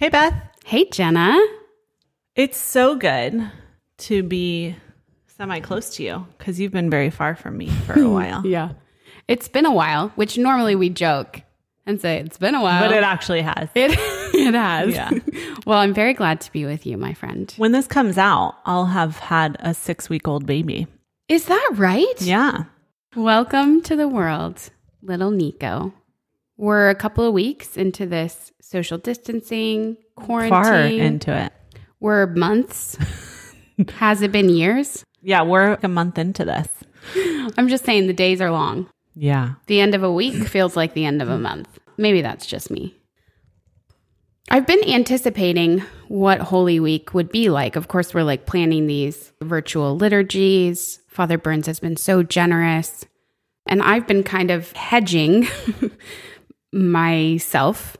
Hey, Beth. Hey, Jenna. It's so good to be semi close to you because you've been very far from me for a while. Yeah. It's been a while, which normally we joke and say it's been a while. But it actually has. it, it has. Yeah. well, I'm very glad to be with you, my friend. When this comes out, I'll have had a six week old baby. Is that right? Yeah. Welcome to the world, little Nico. We're a couple of weeks into this social distancing, quarantine. Far into it. We're months. Has it been years? Yeah, we're a month into this. I'm just saying the days are long. Yeah. The end of a week feels like the end of a month. Maybe that's just me. I've been anticipating what Holy Week would be like. Of course, we're like planning these virtual liturgies. Father Burns has been so generous. And I've been kind of hedging myself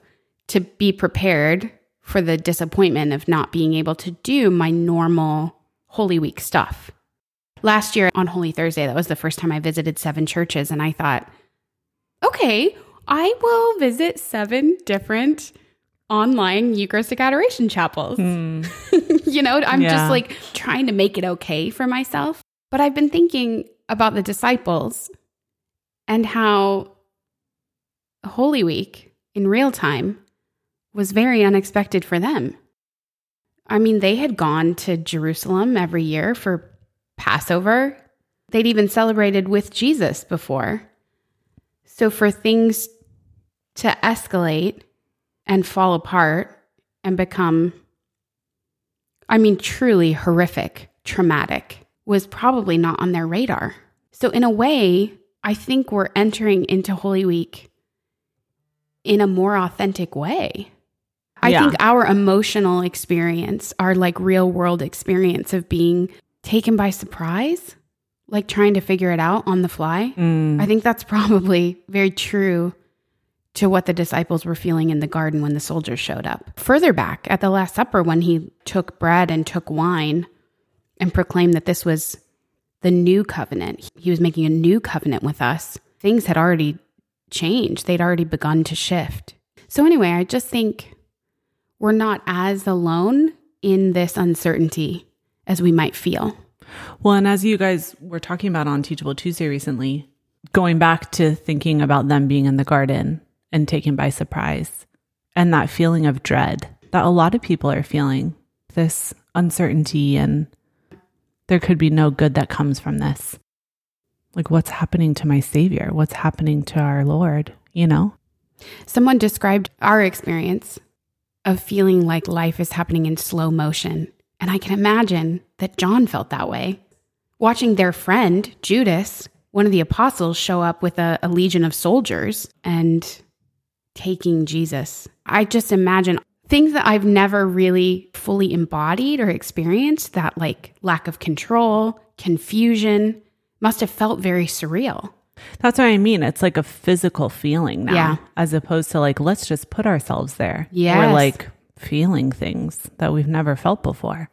to be prepared for the disappointment of not being able to do my normal Holy Week stuff. Last year on Holy Thursday, that was the first time I visited seven churches, and I thought, okay, I will visit seven different online Eucharistic adoration chapels. Hmm. you know, I'm Yeah. just like trying to make it okay for myself. But I've been thinking about the disciples and how Holy Week in real time was very unexpected for them. I mean, they had gone to Jerusalem every year for Passover. They'd even celebrated with Jesus before. So for things to escalate and fall apart and become, I mean, truly horrific, traumatic, was probably not on their radar. So, in a way, I think we're entering into Holy Week in a more authentic way. I Yeah. think our emotional experience, our like real world experience of being taken by surprise, like trying to figure it out on the fly, Mm. I think that's probably very true to what the disciples were feeling in the garden when the soldiers showed up. Further back at the Last Supper, when he took bread and took wine and proclaimed that this was the new covenant, he was making a new covenant with us, things had already changed. They'd already begun to shift. So, anyway, I just think we're not as alone in this uncertainty as we might feel. Well, and as you guys were talking about on Teachable Tuesday recently, going back to thinking about them being in the garden and taken by surprise and that feeling of dread that a lot of people are feeling this uncertainty and there could be no good that comes from this. Like, what's happening to my Savior? What's happening to our Lord? You know? Someone described our experience of feeling like life is happening in slow motion. And I can imagine that John felt that way. Watching their friend, Judas, one of the apostles, show up with a, a legion of soldiers and taking Jesus. I just imagine things that I've never really fully embodied or experienced that like lack of control, confusion must have felt very surreal. That's what I mean. It's like a physical feeling now, Yeah. as opposed to like, let's just put ourselves there. Yeah. We're like feeling things that we've never felt before.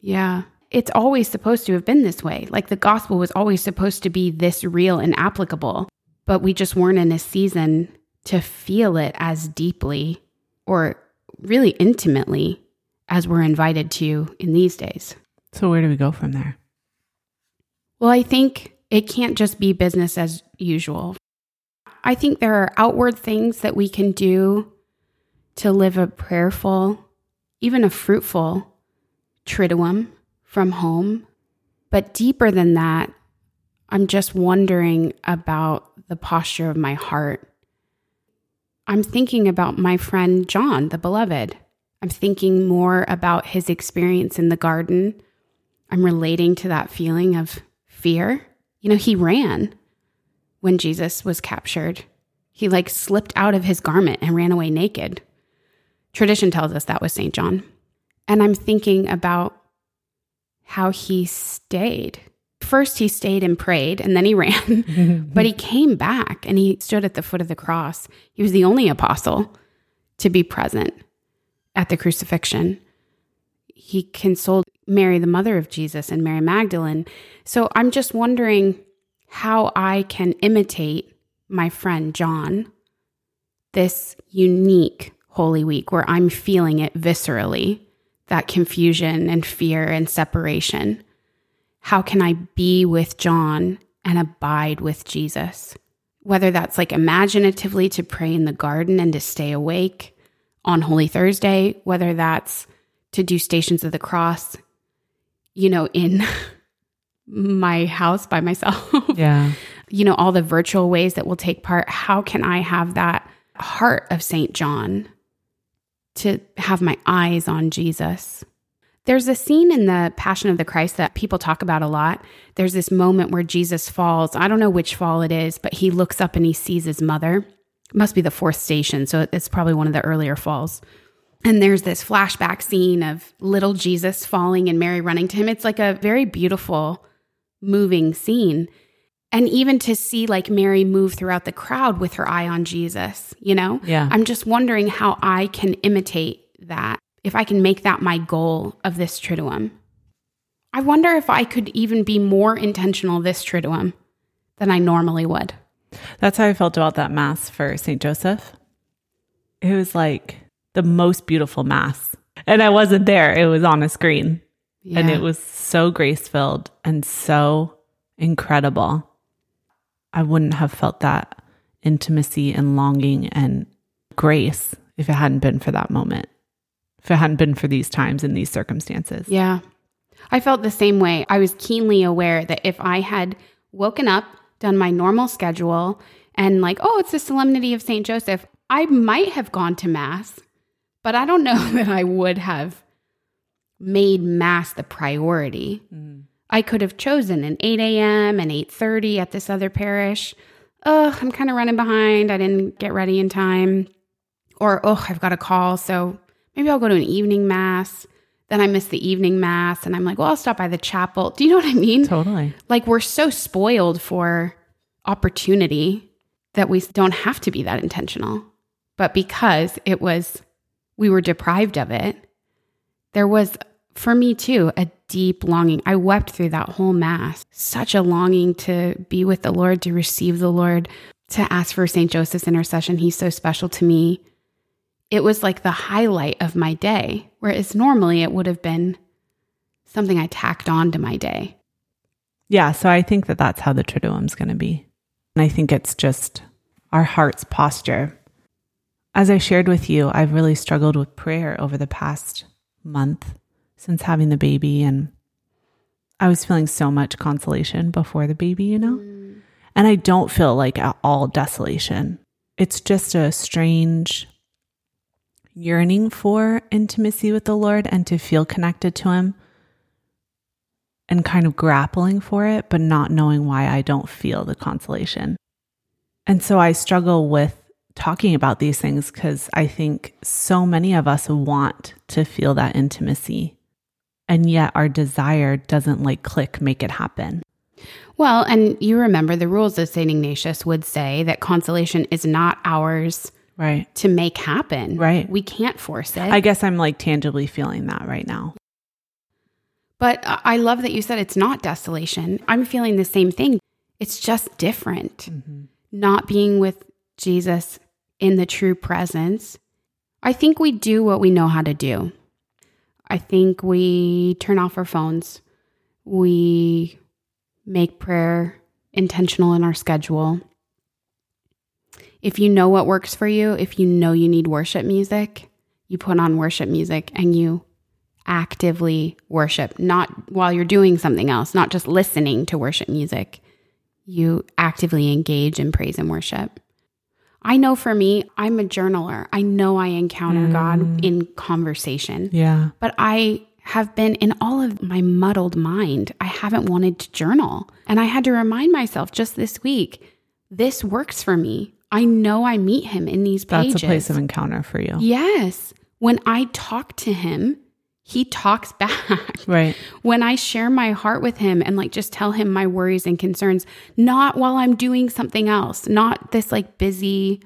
Yeah. It's always supposed to have been this way. Like the gospel was always supposed to be this real and applicable, but we just weren't in a season to feel it as deeply or really intimately as we're invited to in these days. So, where do we go from there? Well, I think it can't just be business as usual. I think there are outward things that we can do to live a prayerful, even a fruitful triduum from home. But deeper than that, I'm just wondering about the posture of my heart. I'm thinking about my friend John, the beloved. I'm thinking more about his experience in the garden. I'm relating to that feeling of fear. You know, he ran when Jesus was captured. He like slipped out of his garment and ran away naked. Tradition tells us that was St. John. And I'm thinking about how he stayed. First, he stayed and prayed, and then he ran, but he came back and he stood at the foot of the cross. He was the only apostle to be present at the crucifixion. He consoled Mary, the mother of Jesus, and Mary Magdalene. So I'm just wondering how I can imitate my friend John, this unique Holy Week where I'm feeling it viscerally that confusion and fear and separation. How can I be with John and abide with Jesus? Whether that's like imaginatively to pray in the garden and to stay awake on Holy Thursday, whether that's to do Stations of the Cross, you know, in my house by myself. Yeah. you know, all the virtual ways that we'll take part. How can I have that heart of St. John to have my eyes on Jesus? There's a scene in the Passion of the Christ that people talk about a lot. There's this moment where Jesus falls. I don't know which fall it is, but he looks up and he sees his mother. It must be the fourth station. So it's probably one of the earlier falls. And there's this flashback scene of little Jesus falling and Mary running to him. It's like a very beautiful, moving scene. And even to see like Mary move throughout the crowd with her eye on Jesus, you know? Yeah. I'm just wondering how I can imitate that, if I can make that my goal of this Triduum. I wonder if I could even be more intentional this Triduum than I normally would. That's how I felt about that mass for St. Joseph. It was like the most beautiful mass. And I wasn't there, it was on a screen. And it was so grace filled and so incredible. I wouldn't have felt that intimacy and longing and grace if it hadn't been for that moment, if it hadn't been for these times and these circumstances. Yeah. I felt the same way. I was keenly aware that if I had woken up, done my normal schedule, and like, oh, it's the solemnity of St. Joseph, I might have gone to Mass, but I don't know that I would have made Mass the priority. Mm. I could have chosen an 8 a.m. and 8:30 at this other parish. Oh, I'm kind of running behind. I didn't get ready in time. Or, oh, I've got a call, so maybe I'll go to an evening mass. Then I miss the evening mass and I'm like, well, I'll stop by the chapel. Do you know what I mean? Totally. Like we're so spoiled for opportunity that we don't have to be that intentional. But because it was, we were deprived of it, there was, for me too, a deep longing. I wept through that whole mass. Such a longing to be with the Lord, to receive the Lord, to ask for St. Joseph's intercession. He's so special to me. It was like the highlight of my day, whereas normally it would have been something I tacked on to my day. Yeah, so I think that that's how the Triduum's going to be. And I think it's just our heart's posture. As I shared with you, I've really struggled with prayer over the past month since having the baby. And I was feeling so much consolation before the baby, you know? Mm. And I don't feel like at all desolation. It's just a strange yearning for intimacy with the Lord and to feel connected to Him and kind of grappling for it, but not knowing why I don't feel the consolation. And so I struggle with talking about these things because I think so many of us want to feel that intimacy. And yet our desire doesn't like click, make it happen. Well, and you remember the rules of St. Ignatius would say that consolation is not ours Right. to make happen. Right. We can't force it. I guess I'm like tangibly feeling that right now. but I I love that you said it's not desolation. I'm feeling the same thing. It's just different. Mm-hmm. Not being with Jesus in the true presence. I think we do what we know how to do. I think we turn off our phones. We make prayer intentional in our schedule. If you know what works for you, if you know you need worship music, you put on worship music and you actively worship, not while you're doing something else, not just listening to worship music. You actively engage in praise and worship. I know for me, I'm a journaler. I know I encounter God mm. in conversation, Yeah. but I have been in all of my muddled mind. I haven't wanted to journal. And I had to remind myself just this week this works for me. I know I meet him in these pages. That's a place of encounter for you. Yes. When I talk to him, he talks back. Right. When I share my heart with him and like just tell him my worries and concerns, not while I'm doing something else, not this like busy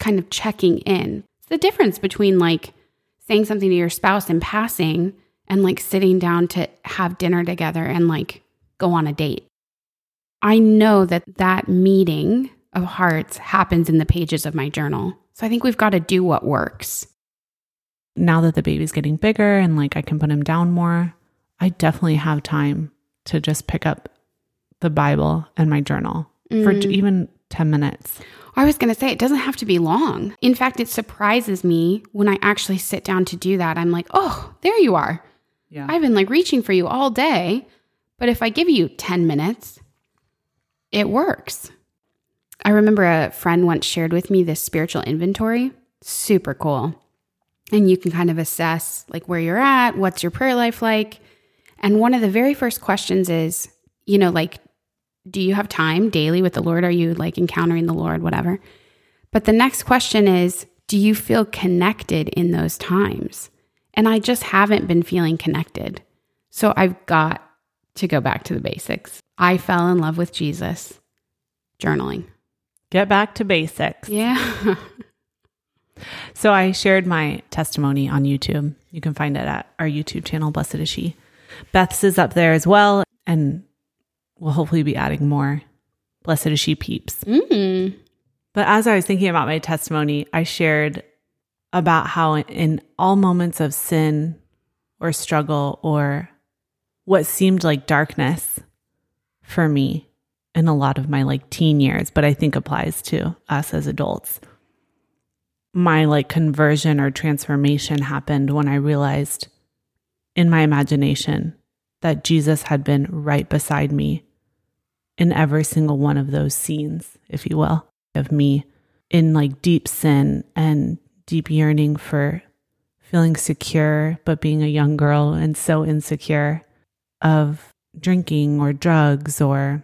kind of checking in. It's the difference between like saying something to your spouse in passing and like sitting down to have dinner together and like go on a date. I know that that meeting of hearts happens in the pages of my journal. So I think we've got to do what works. Now that the baby's getting bigger and like I can put him down more, I definitely have time to just pick up the Bible and my journal for mm. even 10 minutes. I was going to say, it doesn't have to be long. In fact, it surprises me when I actually sit down to do that. I'm like, oh, there you are. Yeah. I've been like reaching for you all day. But if I give you 10 minutes, it works. I remember a friend once shared with me this spiritual inventory. Super cool. And you can kind of assess like where you're at, what's your prayer life like. And one of the very first questions is, you know, like, do you have time daily with the Lord? Are you like encountering the Lord, whatever? But the next question is, do you feel connected in those times? And I just haven't been feeling connected. So I've got to go back to the basics. I fell in love with Jesus journaling. Get back to basics. Yeah. So I shared my testimony on YouTube. You can find it at our YouTube channel, Blessed is She. Beth's is up there as well. And we'll hopefully be adding more Blessed is She peeps. mm. But as I was thinking about my testimony, I shared about how in all moments of sin or struggle or what seemed like darkness for me in a lot of my like teen years, but I think applies to us as adults. My like conversion or transformation happened when I realized in my imagination that Jesus had been right beside me in every single one of those scenes, if you will, of me in like deep sin and deep yearning for feeling secure, but being a young girl and so insecure of drinking or drugs or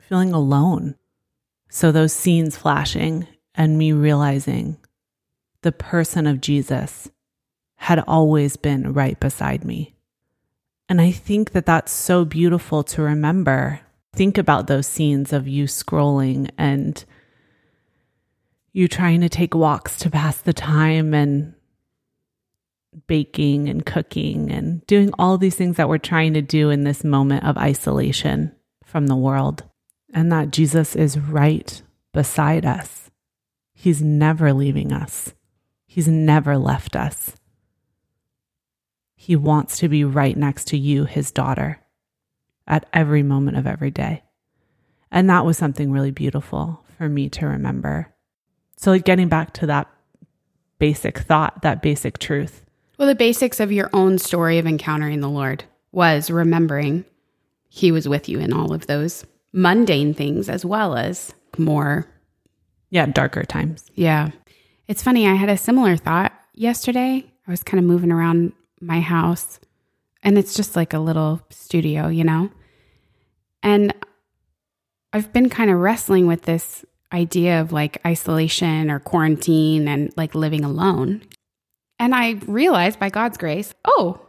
feeling alone. So those scenes flashing and me realizing the person of Jesus had always been right beside me. And I think that that's so beautiful to remember. Think about those scenes of you scrolling and you trying to take walks to pass the time and baking and cooking and doing all these things that we're trying to do in this moment of isolation from the world. And that Jesus is right beside us. He's never leaving us, He's never left us. He wants to be right next to you, His daughter, at every moment of every day. And that was something really beautiful for me to remember. So, like getting back to that basic thought, that basic truth. Well, the basics of your own story of encountering the Lord was remembering He was with you in all of those mundane things as well as more. Yeah, darker times. Yeah. It's funny. I had a similar thought yesterday. I was kind of moving around my house, and it's just like a little studio, you know? And I've been kind of wrestling with this idea of like isolation or quarantine and like living alone. And I realized by God's grace, oh,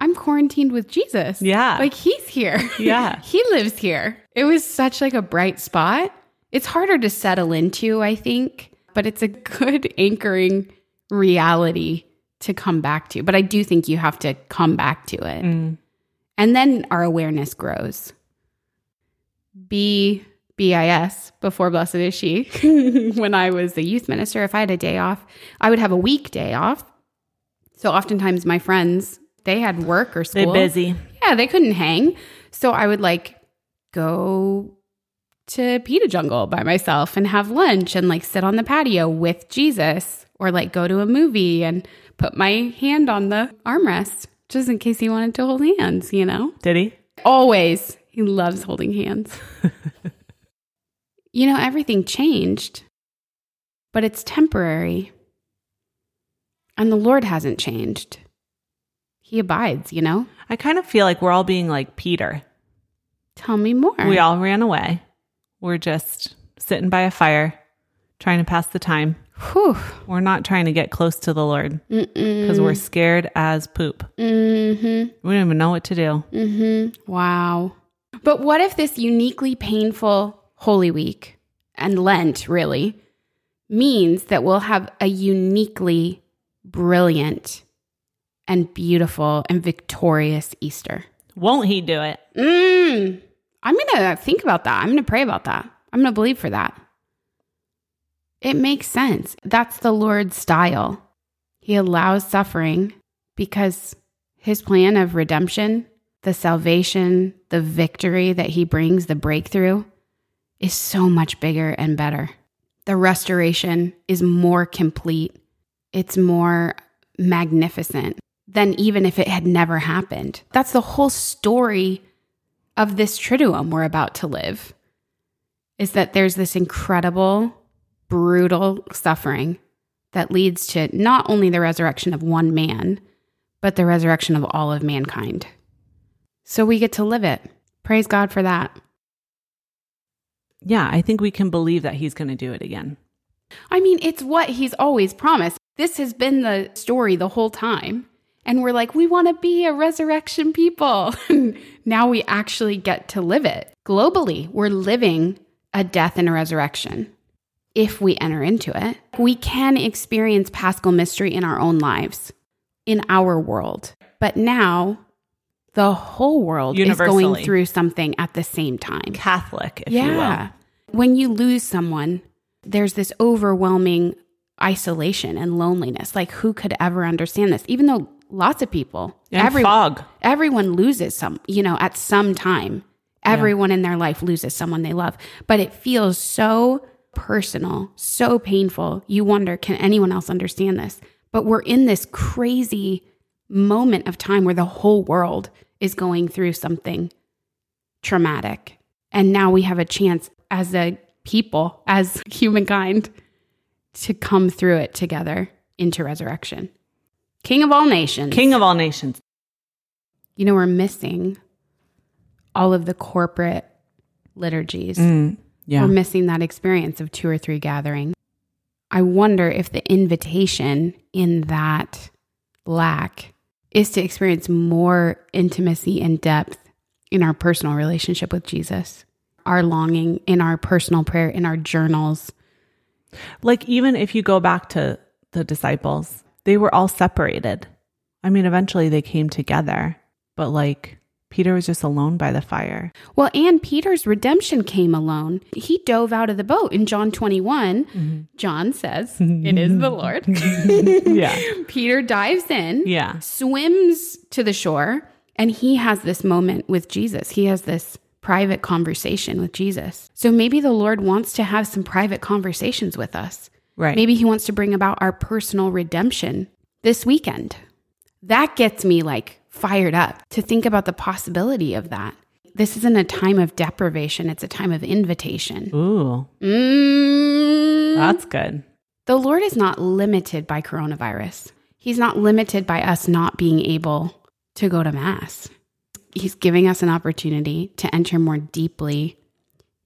I'm quarantined with Jesus. Yeah. Like he's here. Yeah. he lives here. It was such like a bright spot. It's harder to settle into, I think, but it's a good anchoring reality to come back to. But I do think you have to come back to it. Mm. And then our awareness grows. B B I S before Blessed is She. when I was the youth minister, if I had a day off, I would have a week day off. So oftentimes my friends, they had work or school. They school. busy. Yeah, they couldn't hang. So I would like go to Pita Jungle by myself and have lunch and like sit on the patio with Jesus or like go to a movie and put my hand on the armrest just in case he wanted to hold hands, you know? Did he? Always. He loves holding hands. you know, everything changed, but it's temporary. And the Lord hasn't changed. He abides, you know? I kind of feel like we're all being like Peter. Tell me more. We all ran away. We're just sitting by a fire, trying to pass the time. Whew. We're not trying to get close to the Lord because we're scared as poop. Mm-hmm. We don't even know what to do. Mm-hmm. Wow. But what if this uniquely painful Holy Week and Lent really means that we'll have a uniquely brilliant and beautiful and victorious Easter? Won't he do it? Mm. I'm going to think about that. I'm going to pray about that. I'm going to believe for that. It makes sense. That's the Lord's style. He allows suffering because his plan of redemption, the salvation, the victory that he brings, the breakthrough, is so much bigger and better. The restoration is more complete, it's more magnificent than even if it had never happened. That's the whole story of this triduum we're about to live is that there's this incredible, brutal suffering that leads to not only the resurrection of one man, but the resurrection of all of mankind. So we get to live it. Praise God for that. Yeah, I think we can believe that he's going to do it again. I mean, it's what he's always promised. This has been the story the whole time. And we're like, we want to be a resurrection people. now we actually get to live it. Globally, we're living a death and a resurrection. If we enter into it, we can experience paschal mystery in our own lives, in our world. But now the whole world is going through something at the same time. Catholic, if you will. Yeah. When you lose someone, there's this overwhelming isolation and loneliness. Like, who could ever understand this? Even though lots of people, And fog. everyone loses some, you know, at some time. Everyone in their life loses someone they love, but it feels so personal, so painful. You wonder, can anyone else understand this? But we're in this crazy moment of time where the whole world is going through something traumatic. And now we have a chance as a people, as humankind, to come through it together into resurrection. King of all nations. King of all nations. You know, we're missing all of the corporate liturgies. Mm, yeah. We're missing that experience of two or three gathering. I wonder if the invitation in that lack is to experience more intimacy and depth in our personal relationship with Jesus, our longing in our personal prayer, in our journals. Like, even if you go back to the disciples, they were all separated. I mean, eventually they came together, but like Peter was just alone by the fire. Well, and Peter's redemption came alone. He dove out of the boat in John 21. Mm-hmm. John says, It is the Lord. Yeah. Peter dives in. Yeah. swims to the shore and he has this moment with Jesus. He has this private conversation with Jesus. So maybe the Lord wants to have some private conversations with us. Right. Maybe he wants to bring about our personal redemption this weekend. That gets me like fired up to think about the possibility of that. This isn't a time of deprivation, it's a time of invitation. Ooh, Mm. that's good. The Lord is not limited by coronavirus. He's not limited by us not being able to go to Mass. He's giving us an opportunity to enter more deeply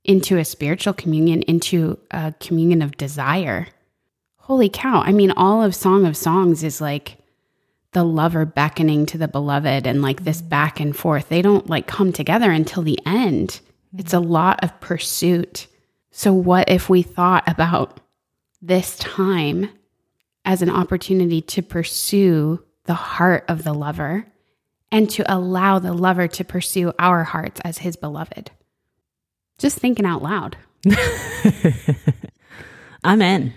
into a spiritual communion, into a communion of desire. Holy cow. I mean, all of Song of Songs is like the lover beckoning to the beloved and like this mm-hmm. back and forth. They don't like come together until the end. It's a mm-hmm. lot of pursuit. So, what if we thought about this time as an opportunity to pursue the heart of the lover and to allow the lover to pursue our hearts as his beloved. Just thinking out loud. I'm in.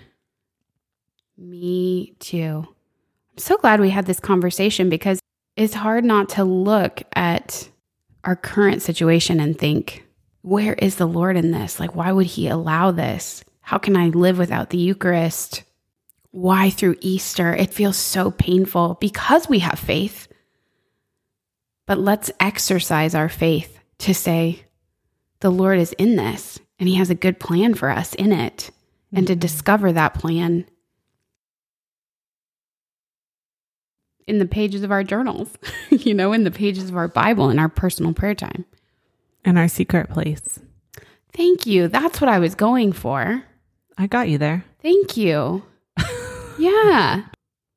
Me too. I'm so glad we had this conversation because it's hard not to look at our current situation and think, where is the Lord in this? Like, why would he allow this? How can I live without the Eucharist? Why through Easter? It feels so painful because we have faith. But let's exercise our faith to say, the Lord is in this and he has a good plan for us in it. And to mm-hmm. discover that plan in the pages of our journals, you know, in the pages of our Bible, in our personal prayer time. In our secret place. Thank you. That's what I was going for. I got you there. Thank you. Yeah.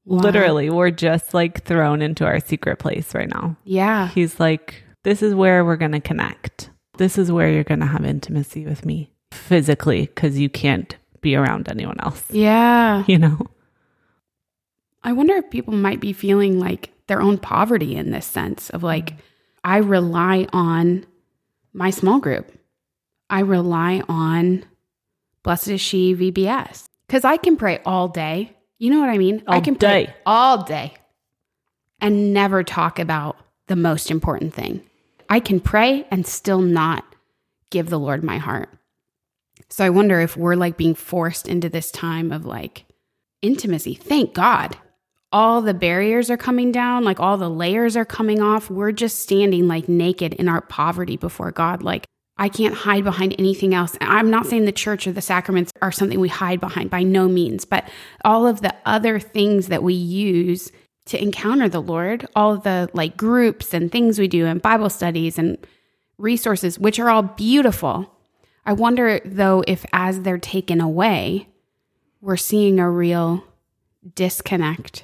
Wow. Literally, we're just like thrown into our secret place right now. Yeah. He's like, this is where we're going to connect. This is where you're going to have intimacy with me physically because you can't be around anyone else, Yeah. you know? I wonder if people might be feeling like their own poverty in this sense of like, I rely on my small group. I rely on Blessed is She VBS because I can pray all day. You know what I mean? I All can day. pray all day and never talk about the most important thing. I can pray and still not give the Lord my heart. So I wonder if we're like being forced into this time of like intimacy. Thank God. All the barriers are coming down, like all the layers are coming off. We're just standing like naked in our poverty before God. Like, I can't hide behind anything else. I'm not saying the church or the sacraments are something we hide behind by no means, but all of the other things that we use to encounter the Lord, all the like groups and things we do and Bible studies and resources, which are all beautiful. I wonder though if as they're taken away, we're seeing a real disconnect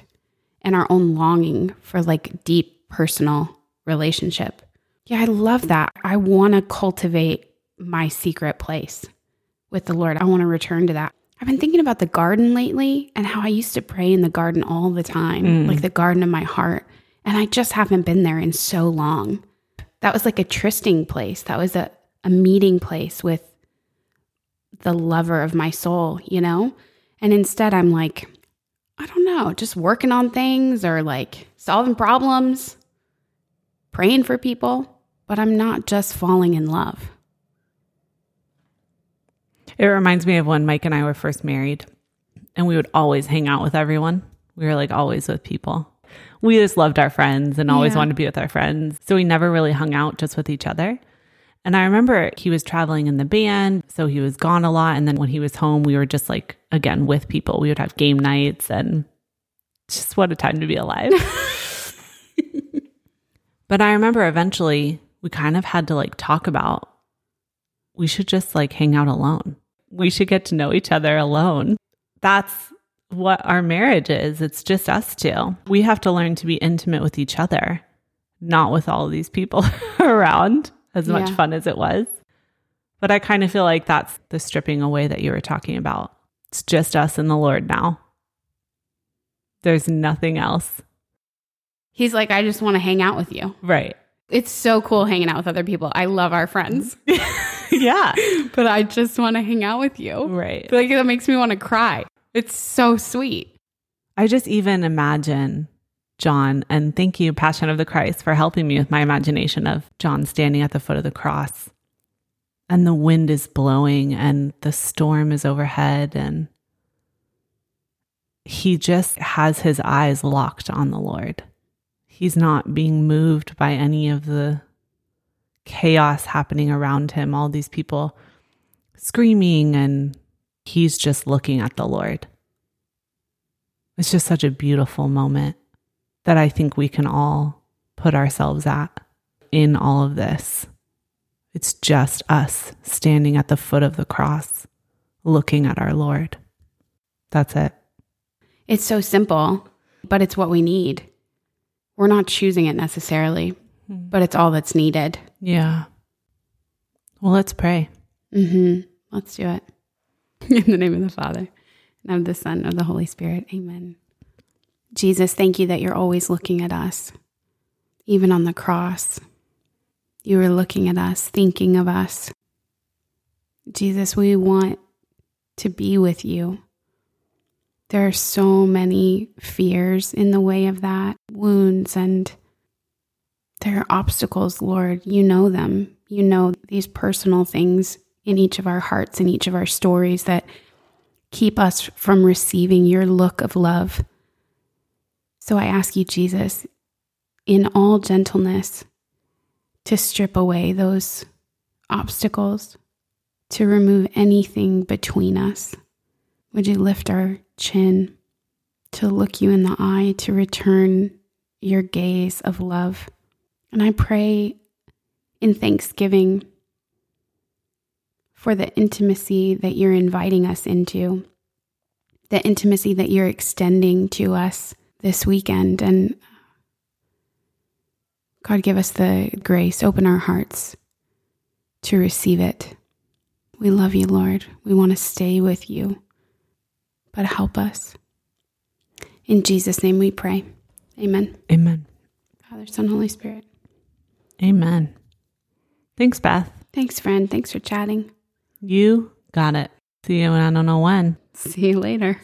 and our own longing for like deep personal relationship. Yeah, I love that. I want to cultivate my secret place with the Lord. I want to return to that. I've been thinking about the garden lately and how I used to pray in the garden all the time, mm. like the garden of my heart. And I just haven't been there in so long. That was like a trysting place. That was a, a meeting place with the lover of my soul, you know? And instead, I'm like, I don't know, just working on things or like solving problems, praying for people, but I'm not just falling in love. It reminds me of when Mike and I were first married and we would always hang out with everyone. We were like always with people. We just loved our friends and always Yeah. wanted to be with our friends. So we never really hung out just with each other. And I remember he was traveling in the band, so he was gone a lot. And then when he was home, we were just like, again, with people. We would have game nights and just what a time to be alive. but I remember eventually we kind of had to like talk about we should just like hang out alone. We should get to know each other alone. That's what our marriage is. It's just us two. We have to learn to be intimate with each other, not with all these people around, as much Yeah. fun as it was. But I kind of feel like that's the stripping away that you were talking about. It's just us and the Lord now. There's nothing else. He's like, I just want to hang out with you. Right. It's so cool hanging out with other people. I love our friends, yeah. but I just want to hang out with you. Right. Like, that makes me want to cry. It's so sweet. I just even imagine John, and thank you, Passion of the Christ, for helping me with my imagination of John standing at the foot of the cross. And the wind is blowing, and the storm is overhead, and he just has his eyes locked on the Lord. He's not being moved by any of the chaos happening around him, all these people screaming, and he's just looking at the Lord. It's just such a beautiful moment that I think we can all put ourselves at in all of this. It's just us standing at the foot of the cross, looking at our Lord. That's it. It's so simple, but it's what we need. We're not choosing it necessarily, but it's all that's needed. Yeah. Well, let's pray. Mm-hmm. Let's do it. In the name of the Father, and of the Son, and of the Holy Spirit. Amen. Jesus, thank you that you're always looking at us. Even on the cross, you were looking at us, thinking of us. Jesus, we want to be with you. There are so many fears in the way of that, wounds, and there are obstacles, Lord. You know them. You know these personal things in each of our hearts, in each of our stories that keep us from receiving your look of love. So I ask you, Jesus, in all gentleness, to strip away those obstacles, to remove anything between us. Would you lift our chin to look you in the eye, to return your gaze of love? And I pray in thanksgiving for the intimacy that you're inviting us into, the intimacy that you're extending to us this weekend. And God, give us the grace, open our hearts to receive it. We love you, Lord. We want to stay with you, but help us. In Jesus' name we pray. Amen. Amen. Father, Son, Holy Spirit. Amen. Thanks, Beth. Thanks, friend. Thanks for chatting. You got it. See you, and I don't know when. See you later.